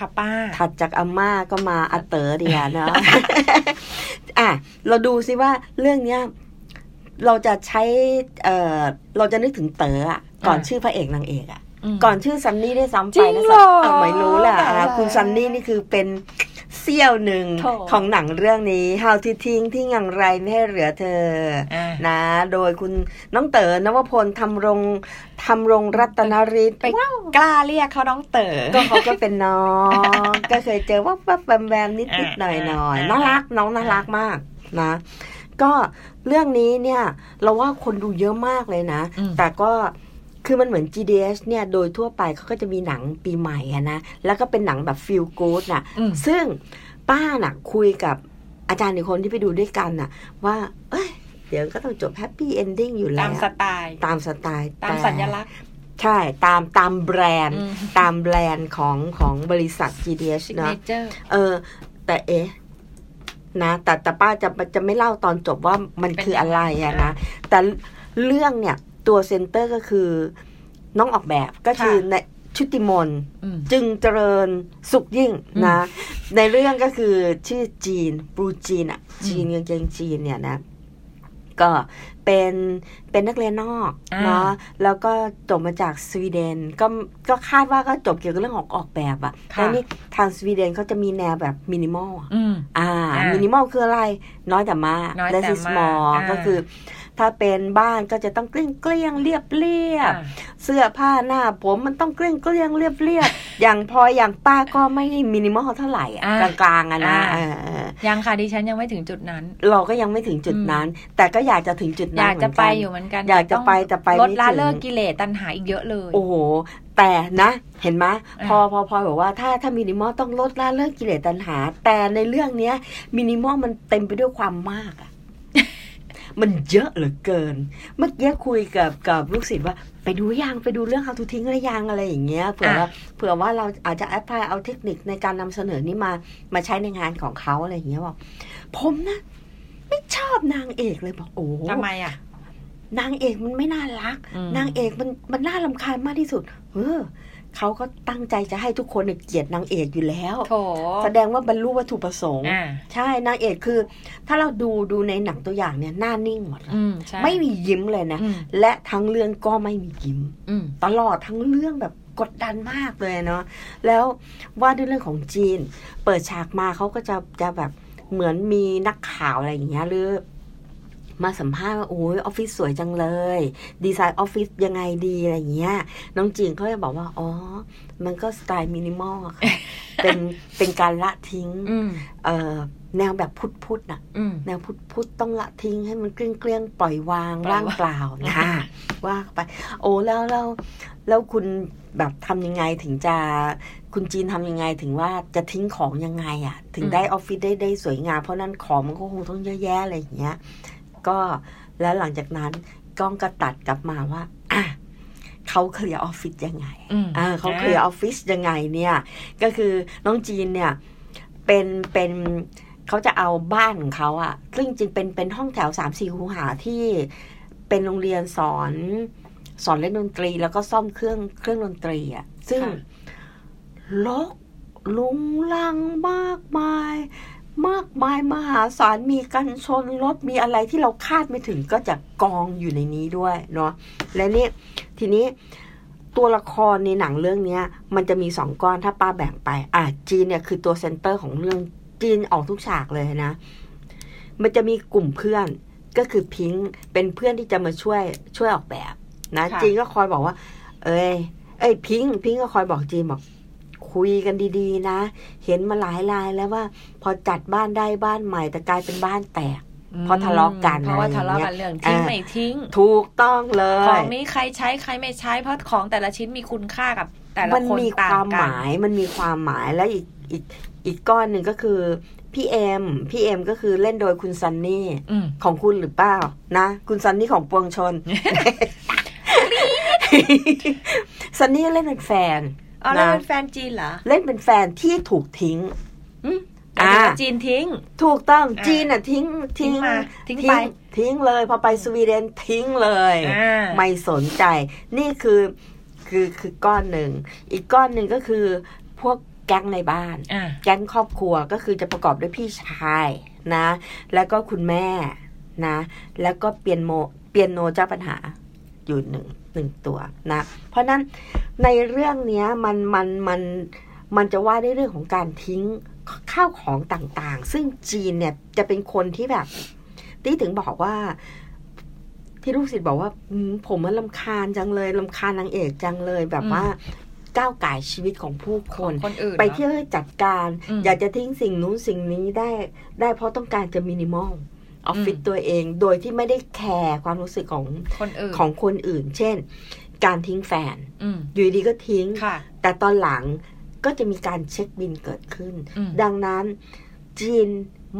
ค่ะป้า ถัดจากอาม่าก็มาอาเต๋อเดียเนาะอะเราดูซิว่าเรื่องเนี้ยเราจะใช้เอ่อเราจะนึกถึงเต๋ออะก่อนอ่าชื่อพระเอกนางเอกอะมก่อนชื่อซันนี่ได้วยซ้ำจริไปงนะเหรออะไม่รู้แหละอะแต่ละคุณซันนี่นี่คือเป็น เสี้ยวหนึ่งโถของหนังเรื่องนี้ How to ทิ้งทิ้งอย่างไรไม่ให้เหลือเธออ่านะ โดยคุณน้องเต๋อนวพลทำรงทำรงรัตนฤทธิ์ไปกล้าเรียกเขาน้องเต๋อก็เขาก็เป็นน้อง ก็เคยเจอว่าแวบแวมแวมนิดนิดหน่อยหน่อยอ่าน่ารักน้องน่ารักมากนะ ก็เรื่องนี้เนี่ย เราว่าคนดูเยอะมากเลยนะอืมแต่ก็ คือมันเหมือน GDS เนี่ย โดยทั่วไปเขาก็จะมีหนังปีใหม่อะนะ แล้วก็เป็นหนังแบบ feel good น่ะอืมซึ่งป้าน่ะคุยกับอาจารย์อีกคนที่ไปดูด้วยกันน่ะ ว่าเอ้ยเดี๋ยวก็ต้องจบ happy ending อยู่แล้วตามสไตล์ ตามสไตล์ ตามแต่สัญลักษณ์ ใช่ ตามตามแบรนด์อืมตามแบรนด์ของของบริษัท GDH signature เออ แต่เอ๊ะนะ แต่แต่ป้าจะจะไม่เล่าตอนจบว่ามันเป็นคืออะไรอะยังไงนะ แต่เรื่องเนี่ย ตัว center ก็คือน้องออกแบบก็คือคือชุติมณฑน์อืมจึงเจริญสุขยิ่งอืมนะ ในเรื่องก็คือชื่อจีนบรูจีนอะอืมจีนกางเกงจีนเนี่ยนะ ก็เป็นเป็นนักเรียนนอกอ่าเนาะแล้วก็จบมาจากสวีเดนก็ก็คาดว่าก็จบเกี่ยวกับเรื่องของออกแบบอะค่ะแล้วนี่ทางสวีเดนเขาจะมีแนวแบบมินิมอลอะอืมอ่าอ่ามิมินิมอลคืออะไร น้อยแต่มากน้อยแต่และมาก small อ่าก็คือ ถ้าเป็นบ้านก็จะต้องเกลี้ยงเกลี้ยงๆเรียบเรียบอ่าเสื้อผ้าหน้าผมมันต้องเกลี้ยงเกลี้ยงเรียบเรียบอย่างพออย่างป้าก็ไม่มินิมอลเท่าไหร่อะอ่ากลางๆอะนะอ่าเออเออยังค่ะดิฉันยังไม่ถึงจุดนั้น เราก็ยังไม่ถึงจุดนั้น แต่ก็อยากจะถึงจุดอนั้นยากจะเหมืนไปกันอยู่เหมือนกัน อยากจะไปแต่ไปลดไม่ละถึงเลิกกิเลสตัณหาอีกเยอะเลย โอ้โหแต่นะ เห็นไหมอ่าพอพอพอบอกว่าถ้าถ้ามินิมอลต้องลดละเลิกกิเลสตัณหา แต่ในเรื่องเนี้ยมินิมอลมันเต็มไปด้วยความมากอะ มันเยอะเหลือเกิน เมื่อกี้คุยกับกับลูกศิษย์ว่า ไปดูยังไปดูเรื่อง how to ทิ้งหรือยังอะไรอย่างเงี้ยเผื่อว่าเผื่อว่าเราอาจจะแอพพลายเอาเทคนิคในการนำเสนอนี้มามาใช้ในงานของเขาอะไรอย่างเงี้ยบอกผมนะ ไม่ชอบนางเอกเลยบอกโอ้โหทำไมอะนางเอกมันไม่น่ารักอืมนางเอกมันมันน่าลำคาญมากที่สุด เออ เขาก็ตั้งใจจะให้ทุกคนเนี่ยเกลียดนางเอกอยู่แล้วโถแสดงว่าบรรลุวัตถุประสงค์อ่าใช่นางเอกคือ ถ้าเราดูดูในหนังตัวอย่างเนี่ยหน้านิ่งหมดเลยอืมใช่ไม่มียิ้มเลยนะอืมและทั้งเรื่องก็ไม่มียิ้มอืมตลอดทั้งเรื่องแบบกดดันมากเลยเนาะแล้วว่าด้วยเรื่องของจีน เปิดฉากมาเขาก็จะจะแบบเหมือนมีนักข่าวอะไรอย่างเงี้ยหรือ มาสัมภาษณ์ว่าโอ้ยออฟฟิศสวยจังเลย ดีไซน์ออฟฟิศยังไงดีอะไรอย่างเงี้ย น้องจีนเขาจะบอกว่า อ๋อ มันก็สไตล์มินิมอลอะค่ะ เป็นเป็นการละทิ้งอืมเอ่อแนวแบบพุทธพุทธๆน่ะอืมแนวพุทธพุทธต้องละทิ้งให้มันเกลี้ยงเกลี้ยงๆปล่อยวางปล่อยวางว่างเปล่านะว่าไป โอ้แล้วแล้วแล้วคุณแบบทำยังไงถึงจะคุณจีนทำยังไงถึงว่าจะทิ้งของยังไงอะ่ะ ถึงได้ออฟฟิศได้ได้สวยงามเพราะนั้นของมันก็คงต้องเยอะแยะอะไรอย่างเงี้ย ก็แล้วหลังจากนั้นกล้องก็ตัดกลับมาว่าอะเขาเคลียร์ออฟฟิศยังไงอืมเออเขาเคลียร์ออฟฟิศยังไงเนี่ย ก็คือน้องจีนเนี่ยเป็นเป็นเขาจะเอาบ้านของเขาอะซึ่งจริงๆเป็นเป็นห้องแถวสามสี่คูหาที่เป็นโรงเรียนสอนสอนเล่นดนตรี แล้วก็ซ่อมเครื่องเครื่องดนตรีอะซึ่งค่ะลกลุงลังมากมาย มากมายมหาศาลมีกันชนรถมีอะไรที่เราคาดไม่ถึงก็จะกองอยู่ในนี้ด้วยเนาะและนี่ทีนี้ตัวละครในหนังเรื่องเนี้ย มันจะมีสองก้อนถ้าป้าแบ่งไป อะจีนเนี่ยคือตัว center ของเรื่องจีนออกทุกฉากเลยนะ มันจะมีกลุ่มเพื่อนก็คือพิงค์เป็นเพื่อนที่จะมาช่วยช่วยออกแบบ นะค่ะจีนก็คอยบอกว่า เอ้ยเอ้ยพิงค์พิงค์ก็คอยบอกจีนบอก คุยกันดีๆ นะ เห็นมาหลายรายแล้วว่า พอจัดบ้านได้บ้านใหม่แต่กลายเป็นบ้านแตกเพราะทะเลาะกันเพราะว่าอะไรอทะย่างเงี้ยเลาะกันเรื่องทิ้งอ่าไม่ทิ้ง ถูกต้องเลขอยงนี้ใครใช้ใครไม่ใช้เพราะของแต่ละชิ้นมีคุณค่ากับ แต่ละมันคนมีคต่างวามกัหนมายมันมีความหมายแล้วอีกอีกอีกก้อนหนึ่งก็คือพี่เอ็มพี่เอ็มก็คือเล่นโดยคุณซันนี่อืมของคุณหรือเปล่านะ คุณซันนี่ของปวงชนซันนี่เล่นเป็นแฟน อ๋อแล้วนะเป็นแฟนจีนเหรอ เล่นเป็นแฟนที่ถูกทิ้งอืมอ่าแต่จีนทิ้ง ถูกต้องอ่าจีนอะทิ้งทิ้งมาทิ้งทิ้ไปงทิ้งเลย พอไปสวีเดนทิ้งเลยอ่าไม่สนใจ นี่คือคือคือก้อนหนึ่ง อีกก้อนหนึ่งก็คือพวกแก๊งในบ้านอ่าแก๊งครอบครัวก็คือจะประกอบด้วยพี่ชายนะ แล้วก็คุณแม่นะ แล้วก็เปียโนเปียโนเจ้าปัญหาอยู่หนึ่ง หนึ่งตัวนะ เพราะฉะนั้นในเรื่องเนี้ยมันมันมันมันจะว่าได้วยเรื่องของการทิ้งข้าวของต่างๆ ซึ่งจีนเนี่ยจะเป็นคนที่แบบที่ถึงบอกว่าที่ลูกศิษย์บอกว่าอืมผมมันลำคาญจังเลยลำคาญนางเอกจังเลยแบบว่าก้าวไก่ายชีวิตของผู้คนคนอื่นไปหรอเที่ยวให้จัดการอืมอยากจะทิ้งสิ่งนู้นสิ่งนี้ได้ ได้เพราะต้องการจะมินิมอล ออฟฟิศอืมตัวเอง โดยที่ไม่ได้แคร์ความรู้สึกของคนอื่นของคนอื่น เช่น การทิ้งแฟนอืมอยู่ดีก็ทิ้งค่ะแต่ตอนหลังก็จะมีการเช็คบินเกิดขึ้นอืมดังนั้นจีน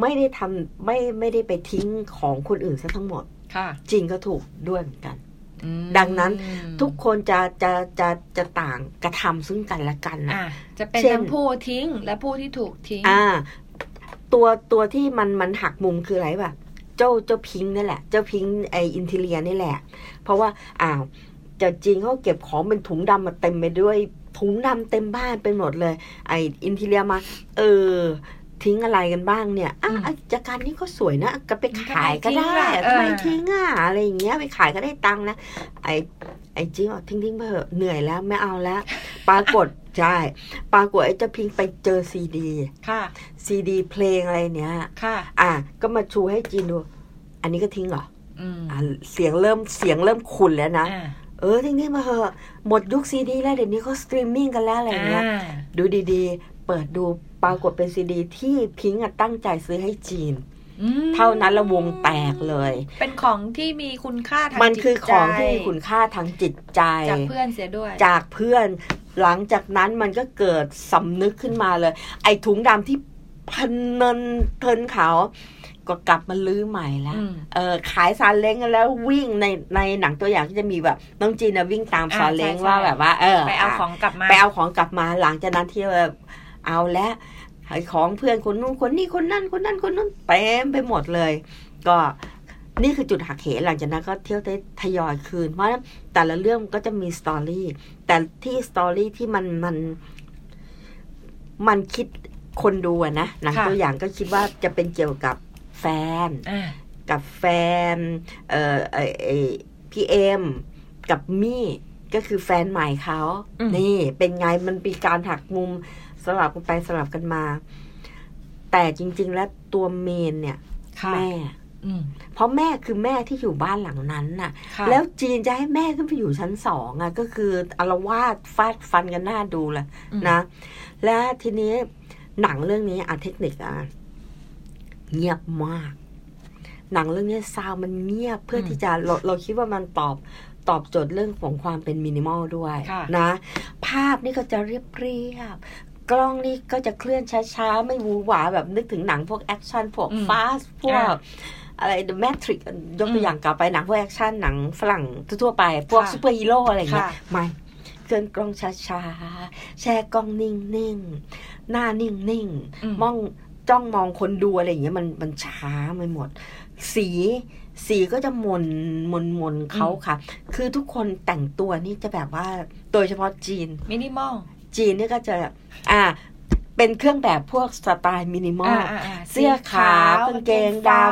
ไม่ได้ทำไม่ไม่ได้ไปทิ้งของคนอื่นซะทั้งหมดค่ะจีนก็ถูกด้วยเหมือนกันอืมดังนั้นทุกคนจะจะจะจะต่างกระทำซึ่งกันและกันนะอ่าจะเป็นเช่นทั้งผู้ทิ้งและผู้ที่ถูกทิ้ง อ่า ตัวตัวที่มันมันหักมุมคืออะไรป่ะ เจ้าเจ้าพิงค์นี่แหละ เจ้าพิงค์ไอ้ interior นี่แหละ เพราะว่าอ้าวเจ้าจีนเขาเก็บของเป็นถุงดำมาเต็มไปด้วยถุงดำเต็มบ้านไปหมดเลย ไอ้ interior มา เออทิ้งอะไรกันบ้างเนี่ยอะอืมอะจากการนี้ก็สวยนะ ก็ไปขายก็ได้ทำไมทิ้งล่ะทำไมเออทิ้งอะอะไรอย่างเงี้ยไปขายก็ได้ตังค์นะ ไอ้ไอ้จีนบอกทิ้งทิ้งไปเถอะเหนื่อยแล้วไม่เอาแล้ว ปรากฏใช่ปรากฏไอ้เจ้าพิงค์ไปเจอซีดี ค่ะ ซีดีเพลงอะไรเนี้ย ค่ะ อะ ก็มาชูให้จีนดู อันนี้ก็ทิ้งเหรออืมอะเสียงเริ่มเสียงเริ่มขุ่นแล้วนะอ่าเออทิ้งทิ้งมาเหอะ หมดยุคซีดีแล้วเดี๋ยวนี้เขาสตรีมมิ่งกันแล้วอะไรเงี้ยอ่าดูดีๆ เปิดดูปรากฏเป็นซีดีที่พิงค์อะตั้งใจซื้อให้จีนอืม เท่านั้นละวงแตกเลย เป็นของที่มีคุณค่าทางมันคือของที่มีจิตใจคุณค่าทางจิตใจ จากเพื่อนเสียด้วย จากเพื่อนหลังจากนั้นมันก็เกิดสำนึกขึ้นมาเลย ไอ้ถุงดำที่พันเนินเทินเขาก็กลับมาลื้อใหม่แล้วอืมเออขายซาเล้งกันแล้ววิ่งในในหนังตัวอย่างที่จะมีแบบน้องจีนนะวิ่งตามอ่าซาเล้งใช่ใช่ว่าแบบว่า เออ ไปเอาของกลับมา ไปเอาของกลับมาหลังจากนั้นที่แบบเอาแล้วไอ้ ของเพื่อนคนนู้นคนนี้คนนั่นคนนั่นคนนู้นเต็มไปหมดเลย ก็นี่คือจุดหักเหหลังจากนั้นก็เที่ยวได้ทยอยคืน เพราะฉะนั้นแต่ละเรื่องก็จะมีสตอรี่แต่ที่สตอรี่ที่มันมันมันคิดคนดูอะนะหนังค่ะตัวอย่างก็คิดว่าจะเป็นเกี่ยวกับแฟนอ่ากับแฟนเอ่อไอไอพี่เอ็มกับมี่ก็คือแฟนใหม่เขาอืมนี่เป็นไงมันมีการหักมุม สลับกันไปสลับกันมา แต่จริง ๆ แล้วตัวเมนเนี่ยค่ะแม่อืมเพราะแม่คือแม่ที่อยู่บ้านหลังนั้นน่ะค่ะ แล้วจีนจะให้แม่ขึ้นไปอยู่ชั้นสองอะ ก็คืออารวาสฟาดฟันกันหน้าดูเลยอืมนะ และทีนี้หนังเรื่องนี้อะเทคนิคอะเงียบมาก หนังเรื่องนี้ซาวด์มันเงียบเพื่อที่จะเราเราคิดว่ามันตอบตอบโจทย์เรื่องของความเป็นมินิมอลด้วยค่ะนะ ภาพนี่ก็จะเรียบเรียบๆ กล้องนี่ก็จะเคลื่อนช้าๆ ไม่หวือหวาแบบนึกถึงหนังพวกแอคชั่นพวกอืม Fast พวกอ่าอะไร The Matrix ยกตัวอืมอย่างกลับไปหนังพวกแอคชั่นหนังฝรั่งทั่วๆไป พวกค่ะซูเปอร์ฮีโร่อะไรอย่างเงี้ยค่ะไม่เคลื่อนกล้องช้าๆ แช่กล้องนิ่งๆ หน้านิ่งอืมๆมองจ้องมองคนดูอะไรอย่างเงี้ยมันมันช้าไปหมด สีสีก็จะมนมนมนเขาค่ะ คือทุกคนแต่งตัวนี่จะแบบว่า โดยเฉพาะจีนมินิมอล จีนนี่ก็จะอ่าเป็นเครื่องแบบพวกสไตล์มินิมอลอ่าๆๆเสื้อขาวกางเกงดำฟ้า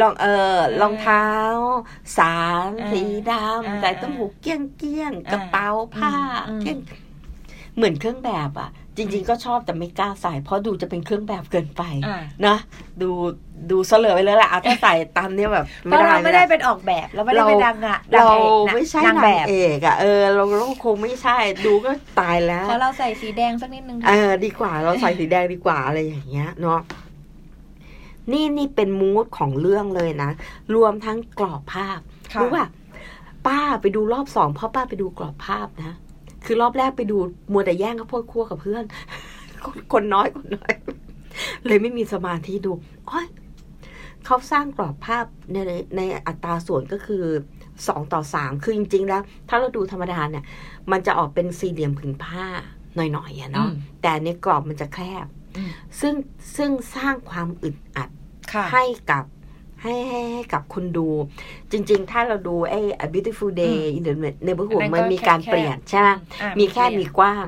รองเออเออรองเท้า สารอ่าสีดอ่าำใส่ต้มหูเกี้ยงเกี้ยงอ่ากระเป๋าผ้าอืมเกี้ยงเหมือนเครื่องแบบอะ จริง ๆ ก็ชอบแต่ไม่กล้าใส่เพราะดูจะเป็นเครื่องแบบเกินไปอ่านะดูดูเสลอไปเลยแหละเอาถ้าใส่ตามเนี้ยแบบเพราะเราไม่ได้ไม่ได้เป็นออกแบบเราไม่ได้เป็นนางงะเรานงอกนะไม่ใช่นางนาแบงบเอกอะเออเราเราคงไม่ใช่ดูก็ตายแล้วเพราะเราใส่สีแดงสักนิดนึงเออดีกว่าเราใส่สีแดงดีกว่าอะไรอย่างเงี้ยเนาะนี่นี่เป็นมูดของเรื่องเลยนะ รวมทั้งกรอบภาพค่ะรู้ป่ะป้าไปดูรอบสองเพราะป้าไปดูกรอบภาพนะ คือรอบแรกไปดูมัวแต่แย่งข้าวโพดคั่วกับเพื่อน คนคนน้อยคนน้อย เลยไม่มีสมาธิดูอ้อยเขาสร้างกรอบภาพในในอัตราส่วนก็คือสองต่อสามคือจริง ๆ แล้ว ถ้าเราดูธรรมดาเนี่ย มันจะออกเป็นสี่เหลี่ยมผืนผ้าหน่อยๆอะเนาะอืมแต่ในกรอบมันจะแคบอืมซึ่งซึ่งสร้างความอึดอัดค่ะให้กับ ให้ให้ให้กับคนดู จริง ๆ ถ้าเราดูไอ้ A Beautiful Day อืม in the Neighborhood อันนั้นก็มันมีการแคบๆเปลี่ยนใช่ไหมอะมีแค่เปลี่ยนมีกว้าง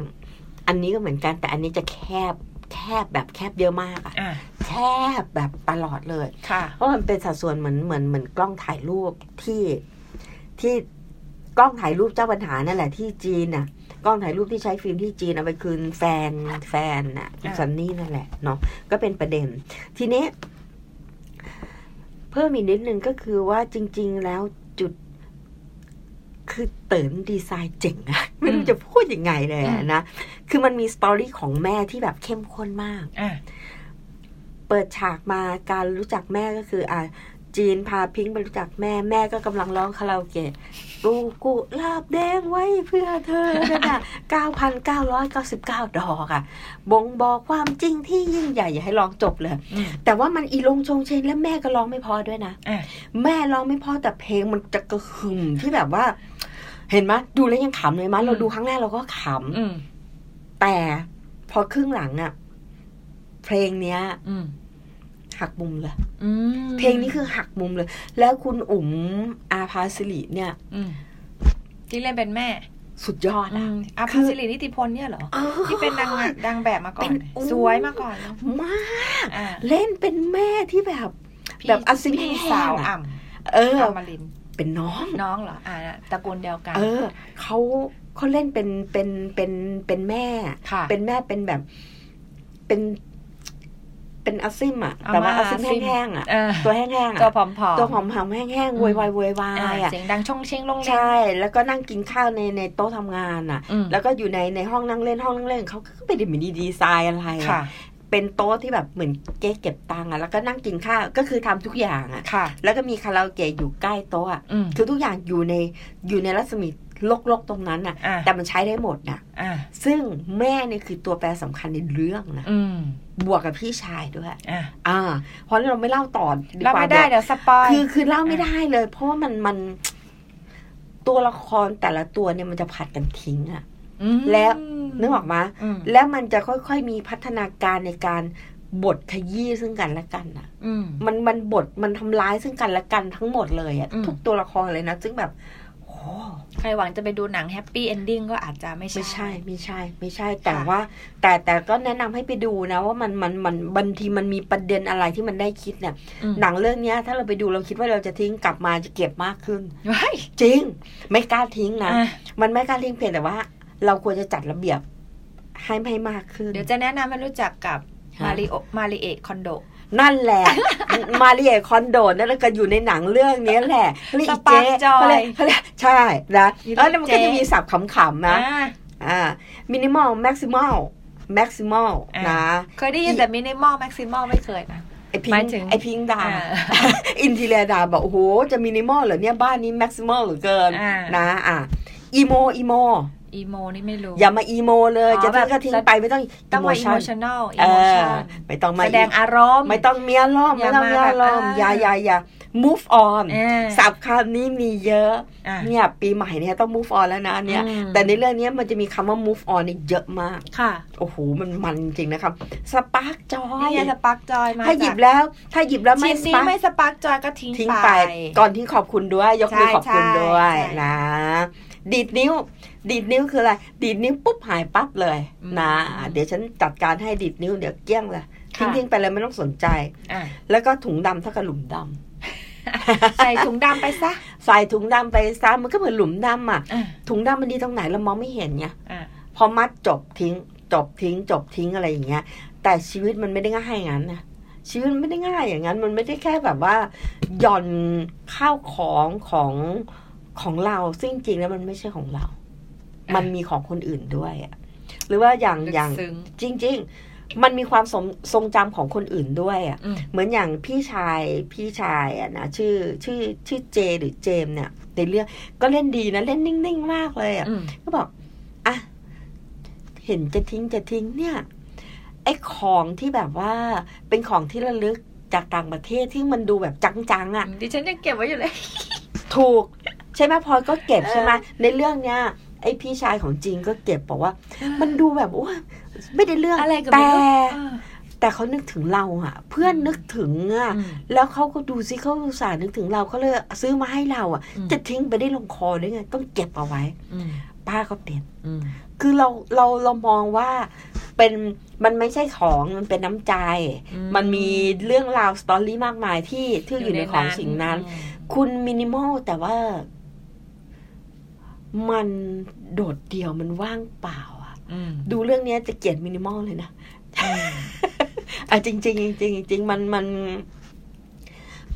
อันนี้ก็เหมือนกันแต่อันนี้จะแคบแคบแบบแคบเยอะมากอะอ่าแคบแบบตลอดเลยค่ะเพราะมันเป็นสัดส่วนเหมือนเหมือนเหมือนกล้องถ่ายรูปที่ที่กล้องถ่ายรูปเจ้าปัญหานั่นแหละที่จีนน่ะกล้องถ่ายรูปที่ใช้ฟิล์มที่จีนเอาไปคืนแฟนแฟนน่ะอ่าซันนี่นั่นแหละเนาะก็เป็นประเด็น ทีนี้ เพิ่มอีกนิดนึงก็คือว่าจริง ๆ แล้วจุด คือเติมดีไซน์เจ๋งอะไม่รู้จะพูดยังไงเลยอะนะ คือมันมีสตอรี่ของแม่ที่แบบเข้มข้นมากอ่าเปิดฉากมาการรู้จักแม่ก็คือ อ่า จีนพาพิงค์ไปรู้จักแม่แม่ก็กำลังร้องคาราโอเกะกูกูลาบแดงไว้เพื่อเธอนั่นน่ะ9,999ดอกอะบ่งบอกความจริงที่ยิ่งใหญ่อย่าให้ร้องจบเลยอืมแต่ว่ามันอีลงชงเชงและแม่ก็ร้องไม่พอด้วยนะอ่าแม่ร้องไม่พอแต่เพลงมันจะกระหึ่มที่แบบว่า เห็นไหมยดูแล้วยังขำเลยมั้ยเราดูครั้งแรกเราก็ขอืมำแต่พอครึ่งหลังอะเพลงเนี้ยอืม หักมุมเลยอืมเพลงนี้คือหักมุมเลย แล้วคุณอุ๋มอาภาสิริเนี่ยอืมที่เล่นเป็นแม่สุดยอดอือะมอาคืภาอสิรินิติพลเนี่ยเหรอเออที่เป็นนางดังแบบมาก่อเป็นนโอ้สวยมาก่อน มากอ่าเล่นเป็นแม่ที่แบบพี่แบบอาซิงพี่แห้สาวงอะอ่เอำออมรินทร์เป็นน้องน้องเหรออ่าตระกูลเดียวกัน เออเขาเขาเล่นเป็นเป็นเป็นเป็นแม่ค่ะเป็นแม่เป็นแบบ เป็น เป็นอาซิมอะอาแต่ว่าม่าอาซิมอาซิมแห้งๆอะเออตัวแห้งๆตัวอะผอมๆตัวผอมๆแห้งๆโวยวายโวยวาอ่ายอะเสียงดังช่องเชงลงเล่นใช่ แล้วก็นั่งกินข้าวในในโต๊ะทำงานอะอืมแล้วก็อยู่ในในห้องนั่งเล่นห้องนั่งเล่นเขาก็ไม่ได้มีดีไซน์อะไรอะค่ะเป็นโต๊ะที่แบบเหมือนเก๊เก็บตังค์อะแล้วก็นั่งกินข้าวก็คือทำทุกอย่างอะค่ะ แล้วก็มีคาราโอเกะอยู่ใกล้โต๊ะอะอืมคือทุกอย่างอยู่ในอยู่ในรัศมี ลกๆตรงนั้นน่ะอ่าแต่มันใช้ได้หมดน่ะอ่าซึ่งแม่เนี่ยคือตัวแปรสำคัญในเรื่องนะอืมบวกกับพี่ชายด้วยอ่าอ่าเพราะฉะนั้นเราไม่เล่าต่อดีเรากว่าไม่ได้เดี๋ยวเดี๋ยวสปอยคือคือเล่าไม่ได้เลย เพราะว่ามันมันตัวละครแต่ละตัวเนี่ยมันจะผัดกันทิ้งอะมแล้วนึกออกมาอืมแล้วมันจะค่อยๆมีพัฒนาการในการบทขยี้ซึ่งกันและกันน่ะอืมมันมันบทมันทำร้ายซึ่งกันและกันทั้งหมดเลยอะอืมทุกตัวละครเลยนะซึ่งแบบโห ใครหวังจะไปดูหนัง happy ending ก็อาจจะไม่ใช่ ไม่ใช่ ไม่ใช่ ไม่ใช่ แต่ค่ะว่า แต่แต่ก็แนะนำให้ไปดูนะ ว่ามันมันมันบางทีมันมีประเด็นอะไรที่มันได้คิดเนี่ยอืมหนังเรื่องเนี้ย ถ้าเราไปดูเราคิดว่าเราจะทิ้งกลับมาจะเก็บมากขึ้นว้ายจริง ไม่กล้าทิ้งนะอะมันไม่กล้าทิ้งเพียงแต่ว่า เราควรจะจัดระเบียบให้ให้มากขึ้น เดี๋ยวจะแนะนำให้รู้จักกับฮะมาริโอมาริเอะคอนโด นั่นแหละ มาริเอคอนโดนั่นแหละก็อยู่ในหนังเรื่องนี้แหละเรียกอีเจ๊สปาร์คจอยเขาเรียกเขาเรียกใช่นะมีแล้วมันก็เจ๊จะมีศัพท์ขำๆนะอ่าอ่า minimal maximal maximal อ่านะเคยได้ยินแต่ minimal maximal ไม่เคยนะไอพิงหมายถึงไอพิงดาอ่าอินทีเรียดาบอกโอ้โหจะมินิมอลเหรอเนี่ยบ้านนี้แม็กซิมอลเหลือเกินอ่านะอะอีโมอีโม อีโมนี่ไม่รู้ อย่ามาอีโมเลย จะทิ้งก็ทิ้งไปไม่ต้องต้องมาอิ emotion โมชันแนลอิเอโมชันไม่ต้องมาแสดงอารมณ์ ไม่ต้องเมีอารมณ์อย่าไม่ต้องเมีมาอมอย่าอ่าย่าอย่า move on อ่าศัพท์คำนี้มีเยอะอะ เนี่ยปีใหม่เนี่ยต้อง move on แล้วนะเนี่ย แต่ในเรื่องนี้มันจะมีคำว่า move on นี่เยอะมาก ค่ะ โอ้โห มันมันจริงนะครับ spark joy เนี่ยไง spark joy มาถ้าหยิบแล้ว ถ้าหยิบแล้วชิ้นนี้ไม่ spark ไม่ spark joy ก็ทิ้งไป ก่อนทิ้งขอบคุณด้วย ยกมือขอบคุณด้วยนะ ดีดนิ้ว ดีดนิ้วคืออะไร ดีดนิ้วปุ๊บหายปั๊บเลยอืมนะเดี๋ยวฉันจัดการให้ดีดนิ้วเดี๋ยวเกลี้ยงเลยทิ้งค่ะทิ้งไปเลยไม่ต้องสนใจอะแล้วก็ถุงดำเท่ากับหลุมดำใส่ถุงดำไปซะ ใส่ถุงดำไปซะมันก็เหมือนหลุมดำอะอะ ถุงดำมันดีตรงไหนเรามองไม่เห็นไงอะพอมัดจบทิ้ง จบทิ้ง จบทิ้งอะไรอย่างเงี้ย แต่ชีวิตมันไม่ได้ง่ายอย่างนั้นนะชีวิตมันไม่ได้ง่ายอย่างนั้น มันไม่ได้แค่แบบว่าหย่อนข้าวของของ ของเราซึ่งจริงๆแล้วมันไม่ใช่ของเรา มันมีของคนอื่นด้วยอะหรือว่าอย่างลึกอย่างซึ้งจริง ๆ มันมีความทรงทรงจำของคนอื่นด้วยอะอืมเหมือนอย่างพี่ชายพี่ชายอะนะชื่อชื่อชื่อเจหรือเจมส์เนี่ยในเรื่องก็เล่นดีนะเล่นนิ่งๆมากเลยอะอืมก็บอกอะเห็นจะทิ้งจะทิ้งเนี่ยไอ้ของที่แบบว่าเป็นของที่ระลึกจากต่างประเทศที่มันดูแบบจังๆอะดิฉันยังเก็บไว้อยู่เลย ถูก ใช่ไหมพลอยก็เก็บเออใช่ไหมในเรื่องเนี้ยไอ้พี่ชายของจริงก็เก็บบอกว่า มันดูแบบว่าไม่ได้เรื่องอะไรก็แต่ไม่รู้เออแต่เขานึกถึงเราอะเพื่อนนึกถึงอะอืมแล้วเขาก็ดูซิเขาอุตส่าห์นึกถึงเราเขาเลยซื้อมาให้เราอะอืมจะทิ้งไปได้ลงคอได้ไง ต้องเก็บเอาไว้อืมป้าก็เป็นอืมคือเราเราเรามองว่าเป็นมันไม่ใช่ของมันเป็นน้ำใจอืมมันมีเรื่องราว story มากมายที่ที่อยู่ในของสิ่งนั้นอืมคุณมินิมอลแต่ว่า มันโดดเดี่ยวมันว่างเปล่าอะอืมดูเรื่องเนี้ยจะเกลียดมินิมอลเลยนะอืมอะจริงจริงๆจริงๆจริงๆมันมัน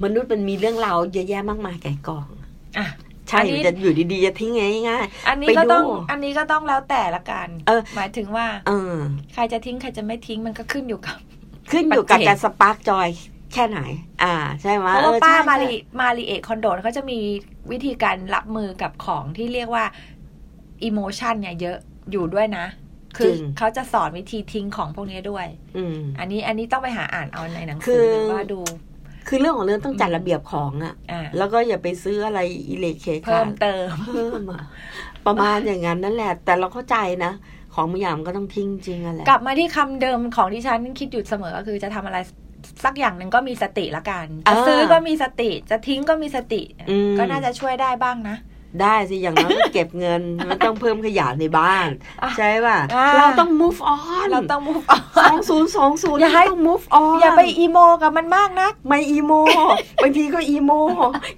มนุษย์มันมีเรื่องราวเยอะแยะมากมายไก่กองอะใช่อันนี้จะอยู่ดีๆจะทิ้งง่ายอันนี้ไปก็ต้องดูอันนี้ก็ต้องแล้วแต่ละกันเออ หมายถึงว่าๆเออ ใครจะทิ้งใครจะไม่ทิ้งมันก็ขึ้นอยู่กับ ขึ้นอยู่กับปัจเจกการสปาร์กจอย แค่ไหน อ่า ใช่ไหมเพราะว่าออป้าใช่มาใช่ริมาริเอะคอนโดเขาจะมีวิธีการรับมือกับของที่เรียกว่าอิโมชันเนี่ยเยอะอยู่ด้วยนะ คือเขาจะสอนวิธีทิ้งของพวกนี้ด้วย อืมอันนี้อันนี้ต้องไปหาอ่านเอาในหนังคืสืออหรือว่าดู คือเรื่องของเรื่องต้องจัดระเบียบของอะอ่าแล้วก็อย่าไปซื้ออะไรอิเล็กเคเพิ่มเติมเพิ่มอะประมาณอย่างนั้นนั่นแหละ แต่เราเข้าใจนะของบางอย่างมันก็ต้องทิ้งจริงอะแหละกลับมาที่คำเดิมของที่ฉันคิดอยู่เสมอก็คือจะทำอะไร สักอย่างหนึ่งก็มีสติละกันจะอ่าซื้อก็มีสติ จะทิ้งก็มีสติอืมก็น่าจะช่วยได้บ้างนะได้สิอย่างน้อยก็เก็บเงิน มันต้องเพิ่มขยะในบ้านอะใช่ป่ะอ่าเราต้อง move on เราต้อง move on สองศูนย์สองศูนย์อย่าให้ต้อง move on อย่าไปอีโมกับมันมากนัก ไม่อีโมบางทีก็อีโม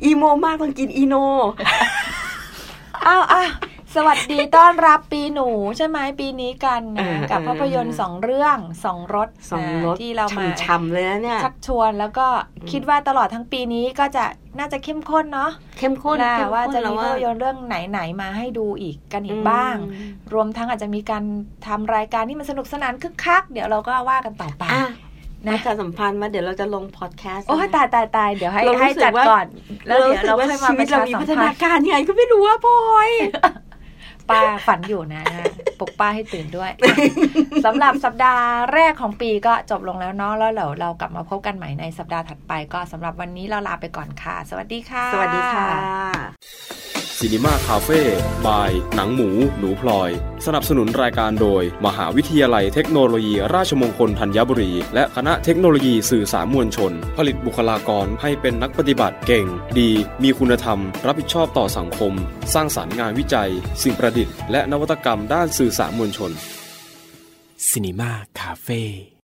อีโมมากต้องกินอีโนอ้าวอะ สวัสดีต้อนรับปีหนูใช่ไหมปีนี้กันนะเออกับเออภาพยนตร์สองเรื่องสองรถสองนะรถที่เรามาช่ำๆเลยนะเนี่ยชักชวนแล้วก็คิดว่าตลอดทั้งปีนี้ก็จะน่าจะเข้มข้นเนาะเข้มข้นนะเข้มข้นว่าจะแล้วมีภาพยนตร์เรื่องไหนๆมาให้ดูอีกกันอีกบ้างอืมรวมทั้งอาจจะมีการทำรายการที่มันสนุกสนานคึกคัก เดี๋ยวเราก็ว่ากันต่อไปอะนะประชาสัมพันธ์มาเดี๋ยวเราจะลงพอดแคสต์โอ้ยตายตายตายเดี๋ยวให้เรารู้ให้สึกจัดว่าก่อน แล้วเดี๋ยวเราสึกค่อยมาชีปวิตระเราชามีสัมพัฒพันานธ์การยังไงก็ไม่รู้ว่าพลอย ป้าฝันอยู่นะปลุกป้าให้ตื่นด้วยสำหรับสัปดาห์แรกของปีก็จบลงแล้วเนาะแล้วเดี๋ยวเรากลับมาพบกันใหม่ในสัปดาห์ถัดไป ก็สำหรับวันนี้เราลาไปก่อนค่ะ สวัสดีค่ะ สวัสดีค่ะ ซีนีมาคาเฟ่บาย หนังหมู หนูพลอย สนับสนุนรายการโดย มหาวิทยาลัยเทคโนโลยี ราชมงคลธัญบุรี และคณะเทคโนโลยีสื่อสารมวลชน ผลิตบุคลากรให้เป็นนักปฏิบัติเก่ง ดี มีคุณธรรม รับผิดชอบต่อสังคม สร้างสารรค์งานวิจัย สิ่งประดิษฐ์และนวัตกรรมด้านสื่อสารมวลชน Cinema Cafe